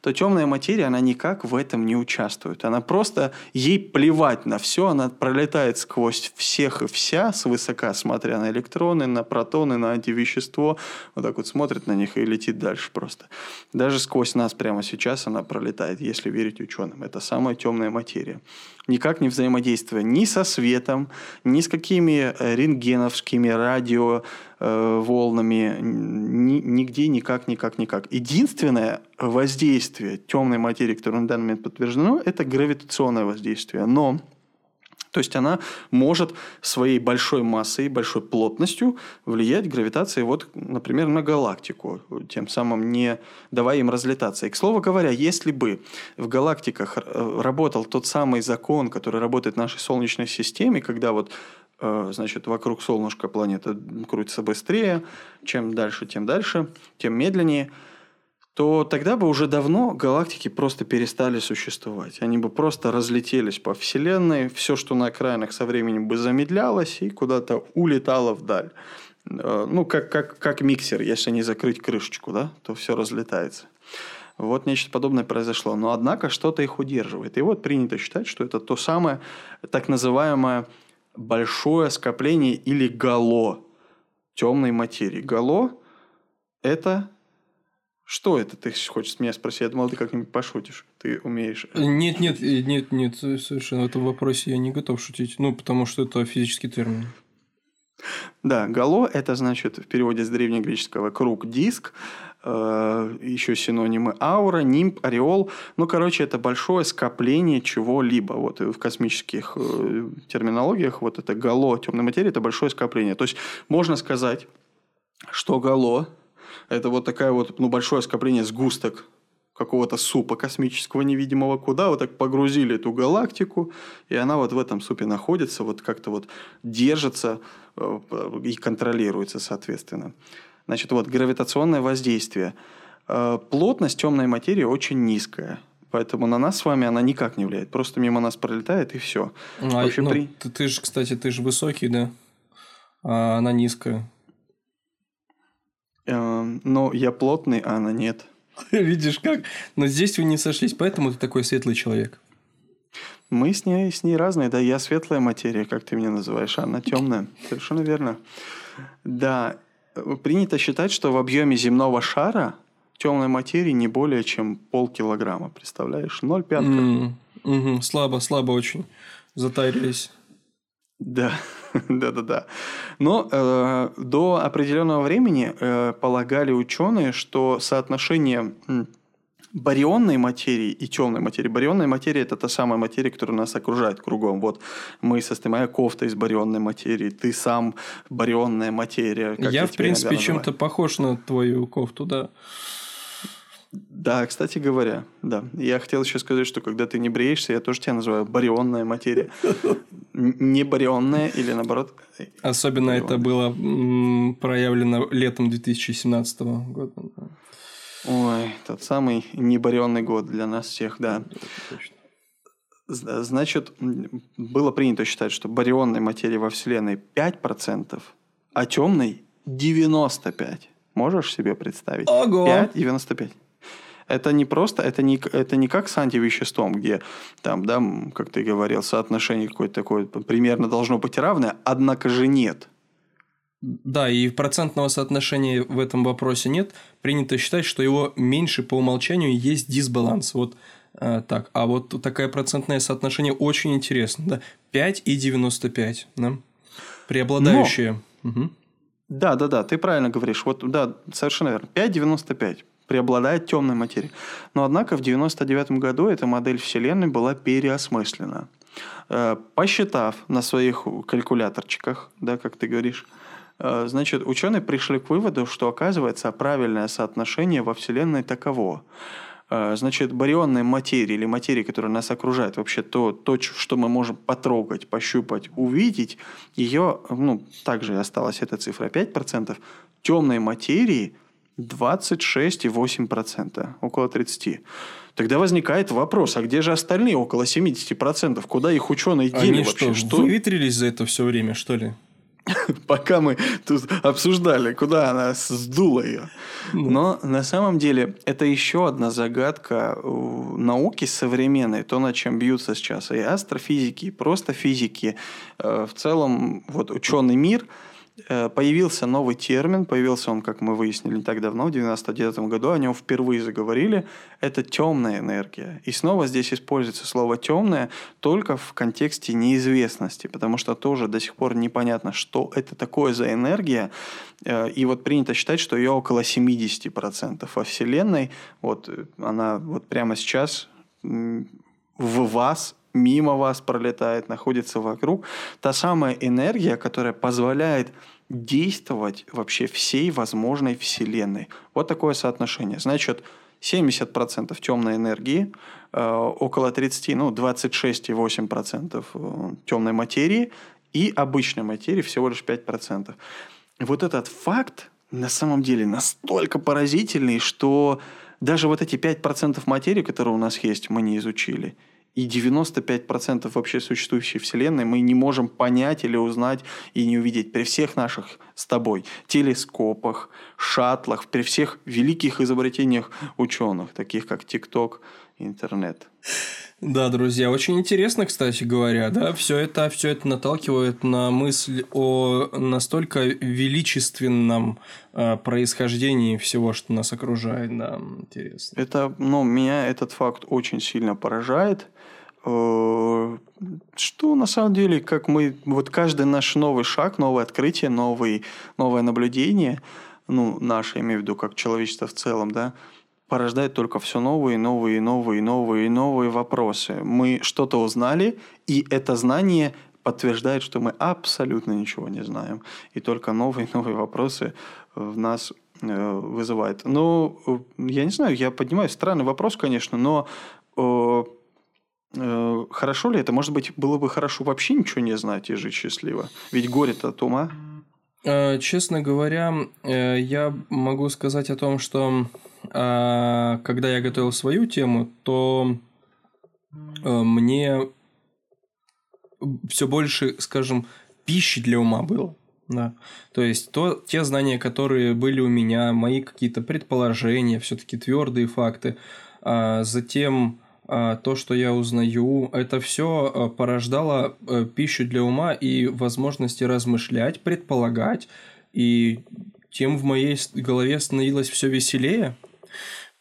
Speaker 2: то темная материя, она никак в этом не участвует. Она просто, ей плевать на все, она пролетает сквозь всех и вся, свысока смотря на электроны, на протоны, на антивещество, вот так вот смотрит на них и летит дальше просто. Даже сквозь нас прямо сейчас она пролетает, если верить ученым. Это самая темная материя никак не взаимодействуя ни со светом, ни с какими э, рентгеновскими радио э, волнами, ни, нигде никак, никак, никак. Единственное воздействие темной материи, которое на данный момент подтверждено, это гравитационное воздействие. Но то есть она может своей большой массой, большой плотностью влиять гравитацией, вот, например, на галактику, тем самым не давая им разлетаться. И, к слову говоря, если бы в галактиках э, работал тот самый закон, который работает в нашей Солнечной системе, когда вот э, значит, вокруг солнышка планета крутится быстрее, чем дальше, тем дальше, тем медленнее – то тогда бы уже давно галактики просто перестали существовать. Они бы просто разлетелись по Вселенной, все, что на окраинах со временем бы замедлялось и куда-то улетало вдаль. Э, ну, как, как, как миксер, если не закрыть крышечку, да, то все разлетается. Вот нечто подобное произошло. Но, однако, что-то их удерживает. И вот принято считать, что это то самое так называемое большое скопление или гало темной материи. Гало – это что это ты хочешь меня спросить? Я думал, ты как-нибудь пошутишь. Ты умеешь.
Speaker 1: Нет, нет, нет, нет, совершенно в этом вопросе я не готов шутить. Ну, потому что это физический термин.
Speaker 2: Да, гало – это значит в переводе с древнегреческого круг, диск, э, еще синонимы аура, нимб, ореол. Ну, короче, это большое скопление чего-либо. Вот в космических э, терминологиях вот это гало темной материи – это большое скопление. То есть можно сказать, что гало это вот такая вот, ну, большое скопление сгусток какого-то супа космического невидимого, куда вот так погрузили эту галактику, и она вот в этом супе находится, вот как-то вот держится э, и контролируется, соответственно. Значит, вот гравитационное воздействие. Э, плотность темной материи очень низкая. Поэтому на нас с вами она никак не влияет. Просто мимо нас пролетает и все.
Speaker 1: Ну, а, ну, при... ты, ты же, кстати, ты же высокий, да? А она низкая.
Speaker 2: Эм, но я плотный, а она нет.
Speaker 1: Видишь как? Но здесь вы не сошлись, поэтому ты такой светлый человек.
Speaker 2: Мы с ней, с ней разные, да, я светлая материя, как ты меня называешь, а она темная. Совершенно верно. Да, принято считать, что в объеме земного шара темной материи не более чем полкилограмма. Представляешь? Ноль пятка. Mm,
Speaker 1: угу. Слабо, слабо очень. Затарились.
Speaker 2: Да. Да-да-да. Но э, до определенного времени э, полагали ученые, что соотношение барионной материи и темной материи. Барионная материя – это та самая материя, которая нас окружает кругом. Вот мы состоим, моя кофта из барионной материи, ты сам барионная материя.
Speaker 1: я, я, в принципе, чем-то похож на твою кофту, да.
Speaker 2: Да, кстати говоря, да. Я хотел еще сказать, что когда ты не бреешься, я тоже тебя называю барионная материя. Не барионная или наоборот.
Speaker 1: Особенно это было проявлено летом 2017 года.
Speaker 2: Ой, тот самый небаренный год для нас всех, да. Значит, было принято считать, что барионной материи во Вселенной 5%, а темной 95%. Можешь себе представить?
Speaker 1: Ого!
Speaker 2: 5, 95. Это не просто, это не, это не как с антивеществом, где там, да, как ты говорил, соотношение какое-то такое примерно должно быть равное, однако же нет.
Speaker 1: Да, и процентного соотношения в этом вопросе нет. Принято считать, что его меньше по умолчанию есть дисбаланс. Вот э, так. А вот такое процентное соотношение очень интересно. Да? 5 и 95. Да? Преобладающее.
Speaker 2: Но... Угу. Да, да, да, ты правильно говоришь. Вот, да, совершенно верно. 5,95 преобладает темная материя. Но, однако, в 1999 году эта модель Вселенной была переосмыслена. Э, посчитав на своих калькуляторчиках, да, как ты говоришь, э, значит, ученые пришли к выводу, что, оказывается, правильное соотношение во Вселенной таково. Э, значит, барионная материя или материя, которая нас окружает, вообще то, то, что мы можем потрогать, пощупать, увидеть, ее, ну, также осталась эта цифра 5%, темной материи 26,8%, около 30%. Тогда возникает вопрос, а где же остальные около 70%? Куда их ученые дели
Speaker 1: Они
Speaker 2: вообще?
Speaker 1: что, что, выветрились за это все время, что ли?
Speaker 2: пока мы тут обсуждали, куда она сдула ее.
Speaker 1: Ну.
Speaker 2: Но на самом деле это еще одна загадка науки современной, то, над чем бьются сейчас и астрофизики, и просто физики. Э, В целом, вот ученый мир – появился новый термин, появился он, как мы выяснили, не так давно, в 99 году, о нем впервые заговорили, это темная энергия. И снова здесь используется слово темная только в контексте неизвестности, потому что тоже до сих пор непонятно, что это такое за энергия. Э, и вот принято считать, что ее около 70% во Вселенной. Вот э, она вот прямо сейчас в вас мимо вас пролетает, находится вокруг. Та самая энергия, которая позволяет действовать вообще всей возможной Вселенной. Вот такое соотношение. Значит, 70% темной энергии, э, около 30, ну, 26,8% э, темной материи и обычной материи всего лишь 5%. Вот этот факт на самом деле настолько поразительный, что даже вот эти 5% материи, которые у нас есть, мы не изучили – и 95% вообще существующей Вселенной мы не можем понять или узнать и не увидеть при всех наших с тобой телескопах, шаттлах, при всех великих изобретениях ученых, таких как ТикТок, интернет.
Speaker 1: Да, друзья, очень интересно, кстати говоря, да, все это, все это наталкивает на мысль о настолько величественном э, происхождении всего, что нас окружает, да, интересно.
Speaker 2: Это, ну, меня этот факт очень сильно поражает. Э, что на самом деле, как мы, вот каждый наш новый шаг, новое открытие, новый, новое наблюдение, ну, наше, я имею в виду, как человечество в целом, да, порождает только все новые, новые, новые, новые, новые вопросы. Мы что-то узнали, и это знание подтверждает, что мы абсолютно ничего не знаем. И только новые, новые вопросы в нас э, вызывает. Ну, я не знаю, я поднимаю странный вопрос, конечно, но Э, хорошо ли это? Может быть, было бы хорошо вообще ничего не знать и жить счастливо? Ведь горе-то от ума.
Speaker 1: Э, честно говоря, э, я могу сказать о том, что когда я готовил свою тему, то мне все больше, скажем, пищи для ума было. Да. То есть то, те знания, которые были у меня, мои какие-то предположения, все-таки твердые факты, а затем то, что я узнаю, это все а, порождало э, пищу для ума и возможности размышлять, предполагать, и тем в моей голове становилось все веселее.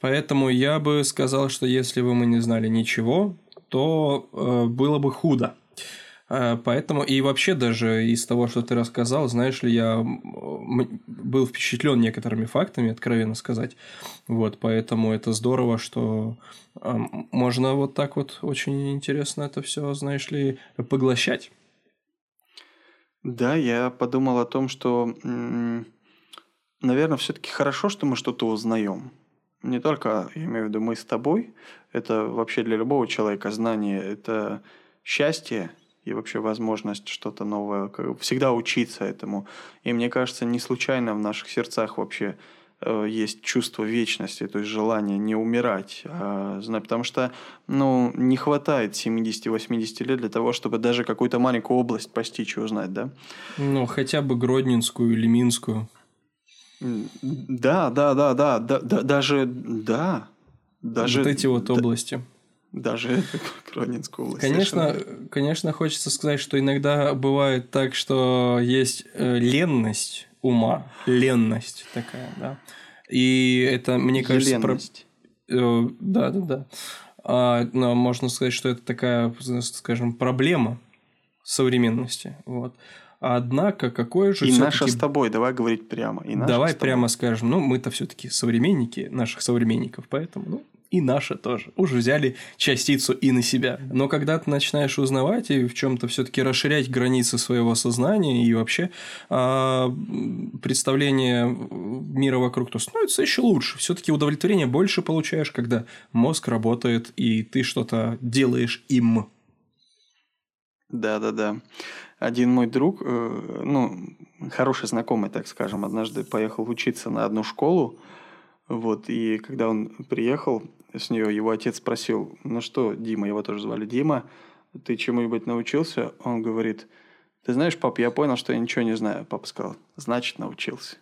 Speaker 1: Поэтому я бы сказал, что если бы мы не знали ничего, то э, было бы худо. А, поэтому и вообще даже из того, что ты рассказал, знаешь ли, я был впечатлен некоторыми фактами, откровенно сказать. Вот, поэтому это здорово, что можно вот так вот очень интересно это все, знаешь ли, поглощать.
Speaker 2: Да, я подумал о том, что, наверное, все-таки хорошо, что мы что-то узнаем. Не только, я имею в виду, мы с тобой. Это вообще для любого человека знание – это счастье, и вообще возможность что-то новое, всегда учиться этому. И мне кажется, не случайно в наших сердцах вообще э, есть чувство вечности, то есть желание не умирать, а, потому что ну, не хватает 70-80 лет для того, чтобы даже какую-то маленькую область постичь и узнать, да?
Speaker 1: Ну, хотя бы Гродненскую или Минскую.
Speaker 2: Да, да, да, да, да, да даже, да. Даже,
Speaker 1: вот эти вот области.
Speaker 2: Даже область.
Speaker 1: Конечно, конечно, хочется сказать, что иногда бывает так, что есть э, ленность ума, ленность такая, да. И это, мне кажется, про... Э, да, да, да. А, но можно сказать, что это такая, скажем, проблема современности. Вот. Однако, какое же
Speaker 2: И наша с тобой, давай говорить прямо. И
Speaker 1: давай прямо скажем, ну, мы-то все-таки современники наших современников, поэтому, ну, и наши тоже. Уже взяли частицу и на себя. Но когда ты начинаешь узнавать и в чем-то все-таки расширять границы своего сознания и вообще э, представление мира вокруг, то становится еще лучше. Все-таки удовлетворение больше получаешь, когда мозг работает и ты что-то делаешь им.
Speaker 2: Да, да, да. Один мой друг, э, ну, хороший знакомый, так скажем, однажды поехал учиться на одну школу. Вот, и когда он приехал, с нее его отец спросил, ну что, Дима, его тоже звали Дима, ты чему-нибудь научился? Он говорит, Ты знаешь, пап, я понял, что я ничего не знаю. Папа сказал, значит, научился.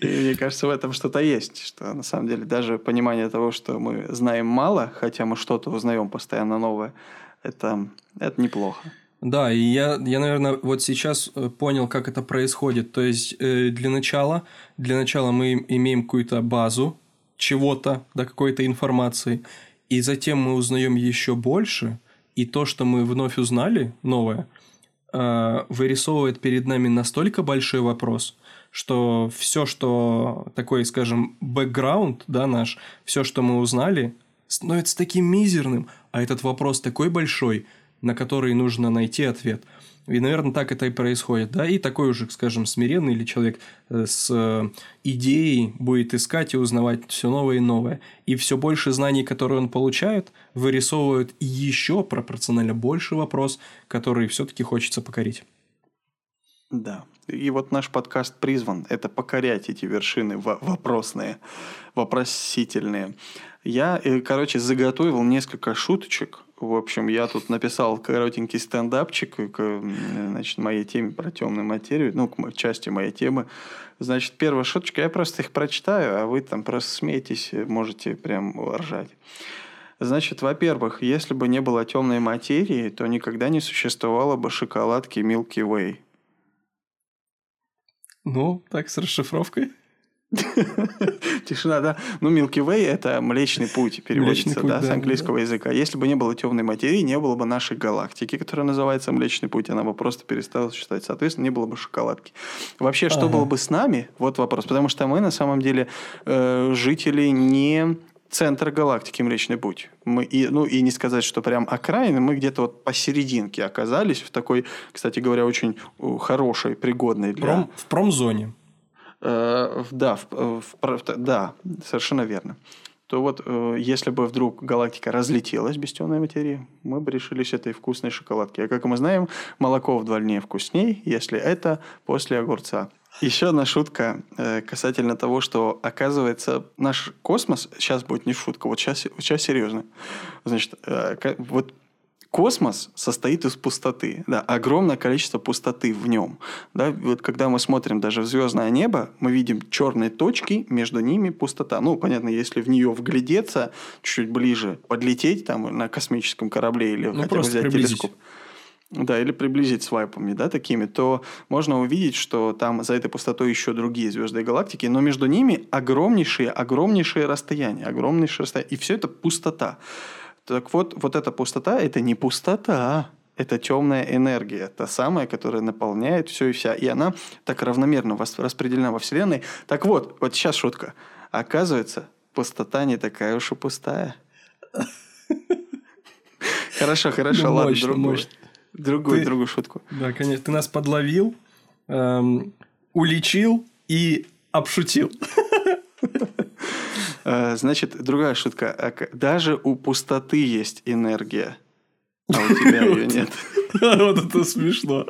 Speaker 2: И мне кажется, в этом что-то есть, что на самом деле даже понимание того, что мы знаем мало, хотя мы что-то узнаем постоянно новое, это, это неплохо.
Speaker 1: Да, и я, я, наверное, вот сейчас э, понял, как это происходит. То есть, э, для начала, для начала мы имеем какую-то базу чего-то, да, какой-то информации, и затем мы узнаем еще больше, и то, что мы вновь узнали, новое, э, вырисовывает перед нами настолько большой вопрос, что все, что такой, скажем, бэкграунд, да, наш, все, что мы узнали, становится таким мизерным, а этот вопрос такой большой, на который нужно найти ответ. И, наверное, так это и происходит, да, и такой уже, скажем, смиренный или человек э, с э, идеей будет искать и узнавать все новое и новое. И все больше знаний, которые он получает, вырисовывают еще пропорционально больше вопрос, который все-таки хочется покорить.
Speaker 2: Да. И вот наш подкаст призван это покорять эти вершины вопросные, вопросительные. Я, э, короче, заготовил несколько шуточек. В общем, я тут написал коротенький стендапчик к значит, моей теме про темную материю, ну, к части моей темы. Значит, первая шуточка, я просто их прочитаю, а вы там просто смеетесь, можете прям ржать. Значит, во-первых, если бы не было темной материи, то никогда не существовало бы шоколадки Milky Way.
Speaker 1: Ну, так, с расшифровкой.
Speaker 2: Тишина, да. Ну, Milky Way – это Млечный Путь, переводится, Млечный путь, да, да, с английского да. языка. Если бы не было темной материи, не было бы нашей галактики, которая называется Млечный Путь, она бы просто перестала существовать. Соответственно, не было бы шоколадки. Вообще, что ага. было бы с нами? Вот вопрос. Потому что мы, на самом деле, э, жители не центр галактики Млечный Путь. Мы, и, ну, и не сказать, что прям окраины, мы где-то вот посерединке оказались, в такой, кстати говоря, очень хорошей, пригодной
Speaker 1: для... Пром, в промзоне.
Speaker 2: Э, да, в, в, да, совершенно верно. То вот, э, если бы вдруг галактика разлетелась без темной материи, мы бы решились этой вкусной шоколадки. А как мы знаем, молоко вдвойне вкусней, если это после огурца. Еще одна шутка э, касательно того, что, оказывается, наш космос, сейчас будет не шутка, вот сейчас, сейчас серьезно. Значит, э, вот космос состоит из пустоты, да, огромное количество пустоты в нем. Да, вот когда мы смотрим даже в звездное небо, мы видим черные точки, между ними пустота. Ну, понятно, если в нее вглядеться чуть-чуть ближе, подлететь там на космическом корабле или ну, хотя бы взять телескоп. Да, или приблизить свайпами, да, такими, то можно увидеть, что там за этой пустотой еще другие звезды и галактики, но между ними огромнейшие, огромнейшие расстояния, огромнейшие расстояния, и все это пустота. Так вот, вот эта пустота – это не пустота, это темная энергия, та самая, которая наполняет все и вся. И она так равномерно распределена во Вселенной. Так вот, вот сейчас шутка. Оказывается, пустота не такая уж и пустая. Хорошо, хорошо, ну, ладно, другую, другую, другую шутку.
Speaker 1: Да, конечно, ты нас подловил, эм, уличил и обшутил.
Speaker 2: Э, значит, другая шутка. Даже у пустоты есть энергия, а у тебя ее нет.
Speaker 1: Вот это смешно.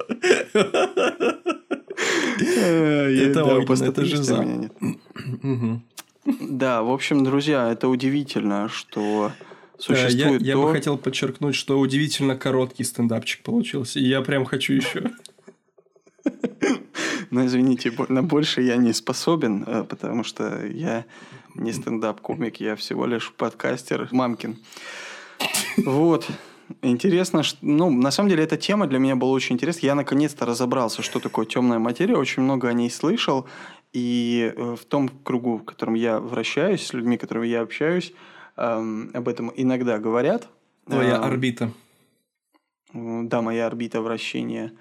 Speaker 2: Это это же Да, в общем, друзья, это удивительно, что существует
Speaker 1: я, я бы хотел подчеркнуть, что удивительно короткий стендапчик получился, и я прям хочу еще.
Speaker 2: Ну, извините, на больше я не способен, э, потому что я не стендап-комик, я всего лишь подкастер Мамкин. Вот. Интересно, что, ну, на самом деле, эта тема для меня была очень интересна. Я наконец-то разобрался, что такое темная материя, очень много о ней слышал. И э, в том кругу, в котором я вращаюсь, с людьми, с которыми я общаюсь, эм, об этом иногда говорят.
Speaker 1: Твоя эм, орбита.
Speaker 2: Да, моя орбита вращения.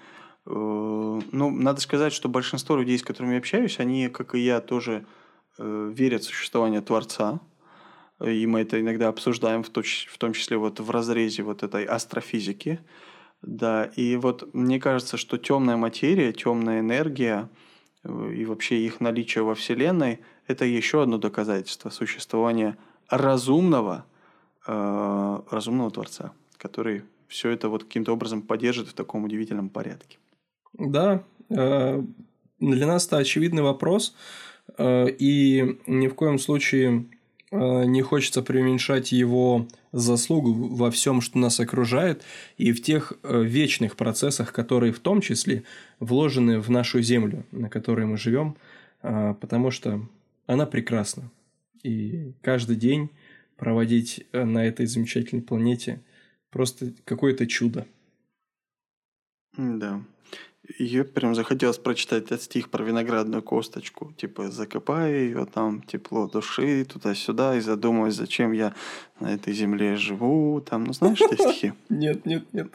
Speaker 2: Э, ну, надо сказать, что большинство людей, с которыми я общаюсь, они, как и я, тоже Э, верят в существование Творца, и мы это иногда обсуждаем, в, точ, в том числе вот в разрезе вот этой астрофизики. Да, и вот мне кажется, что темная материя, темная энергия э, и вообще их наличие во Вселенной – это еще одно доказательство существования разумного, э, разумного Творца, который все это вот каким-то образом поддержит в таком удивительном порядке.
Speaker 1: Да, э, для нас это очевидный вопрос – Э, и ни в коем случае э, не хочется преуменьшать его заслугу во всем, что нас окружает, и в тех э, вечных процессах, которые в том числе вложены в нашу землю, на которой мы живем, э, потому что она прекрасна. И каждый день проводить на этой замечательной планете просто какое-то чудо.
Speaker 2: Да. Ее прям захотелось прочитать этот стих про виноградную косточку. Типа, закопай ее там, тепло души, туда-сюда, и задумываюсь, зачем я на этой земле живу. Там, ну знаешь эти стихи?
Speaker 1: Нет, нет, нет.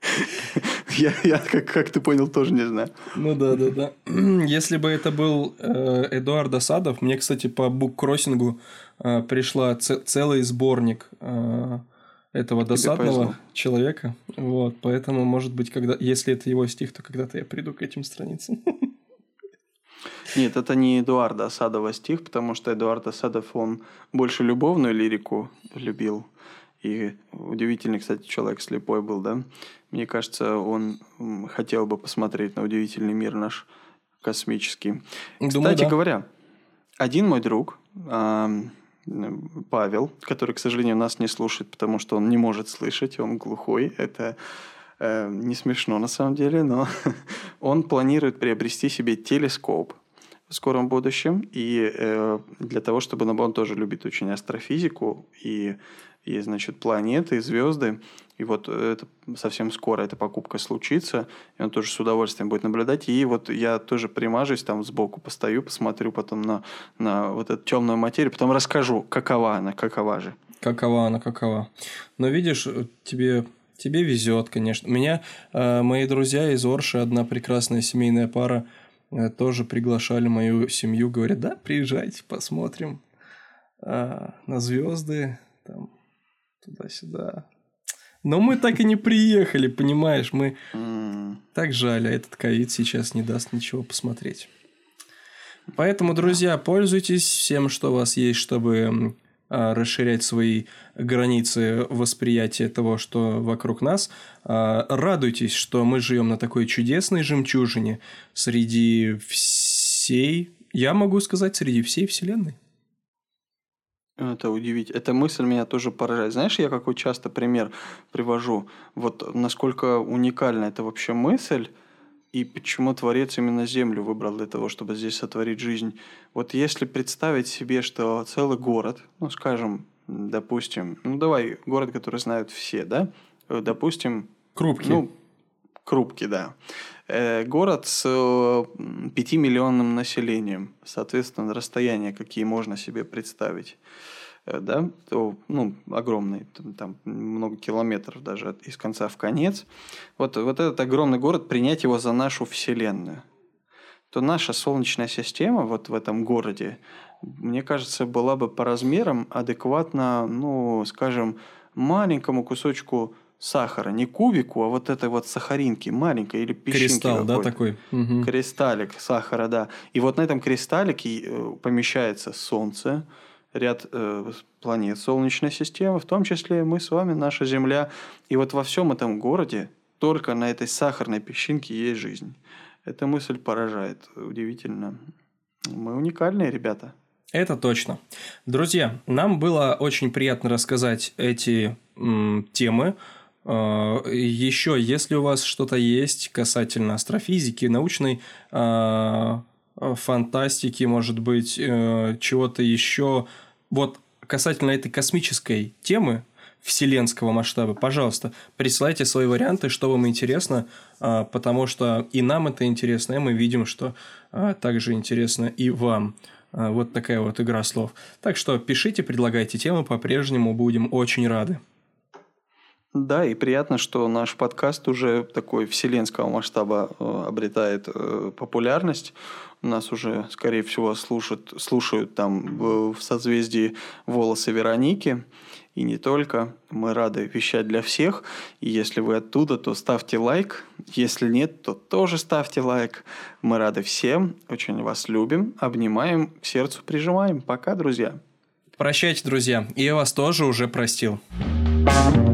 Speaker 2: Я, я как, как ты понял, тоже не знаю.
Speaker 1: Ну да, да, да. Если бы это был э, Эдуард Асадов, мне, кстати, по буккроссингу э, пришла целый сборник э, этого Тебе досадного повезло. человека. Вот, поэтому, может быть, когда, если это его стих, то когда-то я приду к этим страницам.
Speaker 2: Нет, это не Эдуарда Асадова стих, потому что Эдуард Асадов, он больше любовную лирику любил. И удивительный, кстати, человек слепой был, да? Мне кажется, он хотел бы посмотреть на удивительный мир наш космический. Думаю, кстати да. говоря, один мой друг, Павел, который, к сожалению, нас не слушает, потому что он не может слышать, он глухой. Это э, не смешно на самом деле, но он планирует приобрести себе телескоп в скором будущем. И э, для того, чтобы ну, он тоже любит очень астрофизику и, и значит, планеты, звезды. И вот это совсем скоро эта покупка случится, и он тоже с удовольствием будет наблюдать. И вот я тоже примажусь там сбоку, постою, посмотрю потом на, на вот эту темную материю, потом расскажу, какова она, какова же.
Speaker 1: Какова она, какова. Но видишь, тебе тебе везет, конечно. Меня э, мои друзья из Орши, одна прекрасная семейная пара, э, тоже приглашали мою семью, говорят, да, приезжайте, посмотрим э, на звезды, там туда-сюда. Но мы так и не приехали, понимаешь? Мы так жаль, а этот ковид сейчас не даст ничего посмотреть. Поэтому, друзья, пользуйтесь всем, что у вас есть, чтобы а, расширять свои границы восприятия того, что вокруг нас. А, радуйтесь, что мы живем на такой чудесной жемчужине среди всей, я могу сказать, среди всей Вселенной.
Speaker 2: Это удивительно. Эта мысль меня тоже поражает. Знаешь, я какой часто пример привожу. Вот насколько уникальна эта вообще мысль, и почему Творец именно Землю выбрал для того, чтобы здесь сотворить жизнь. Вот если представить себе, что целый город, ну, скажем, допустим, ну, давай, город, который знают все, да, допустим...
Speaker 1: Крупки.
Speaker 2: Ну, Крупки, да. Э, город с э, пятимиллионным населением, соответственно, расстояния, какие можно себе представить э, да, то, ну, огромный, там много километров даже из конца в конец. Вот, вот этот огромный город, принять его за нашу Вселенную, то наша Солнечная система вот в этом городе, мне кажется, была бы по размерам адекватна, ну, скажем, маленькому кусочку сахара, не кубику, а вот этой вот сахаринки маленькой или песчинки.
Speaker 1: Кристалл, да, такой?
Speaker 2: Угу. Кристаллик сахара, да. И вот на этом кристаллике э, помещается Солнце, ряд э, планет Солнечной системы, в том числе мы с вами, наша Земля. И вот во всем этом городе только на этой сахарной песчинке есть жизнь. Эта мысль поражает. Удивительно. Мы уникальные ребята.
Speaker 1: Это точно. Друзья, нам было очень приятно рассказать эти м, темы. А, Еще, если у вас что-то есть касательно астрофизики, научной а, фантастики, может быть, э, чего-то еще, вот касательно этой космической темы, вселенского масштаба, пожалуйста, присылайте свои варианты, что вам интересно, потому что и нам это интересно, и мы видим, что также интересно и вам. Вот такая вот игра слов. Так что пишите, предлагайте темы, по-прежнему будем очень рады.
Speaker 2: Да, и приятно, что наш подкаст уже такой вселенского масштаба э, обретает э, популярность. Нас уже, скорее всего, слушают, слушают там в, созвездии «Волосы Вероники». И не только. Мы рады вещать для всех. И если вы оттуда, то ставьте лайк. Если нет, то тоже ставьте лайк. Мы рады всем. Очень вас любим. Обнимаем, к сердцу прижимаем. Пока, друзья.
Speaker 1: Прощайте, друзья. И я вас тоже уже простил. thank you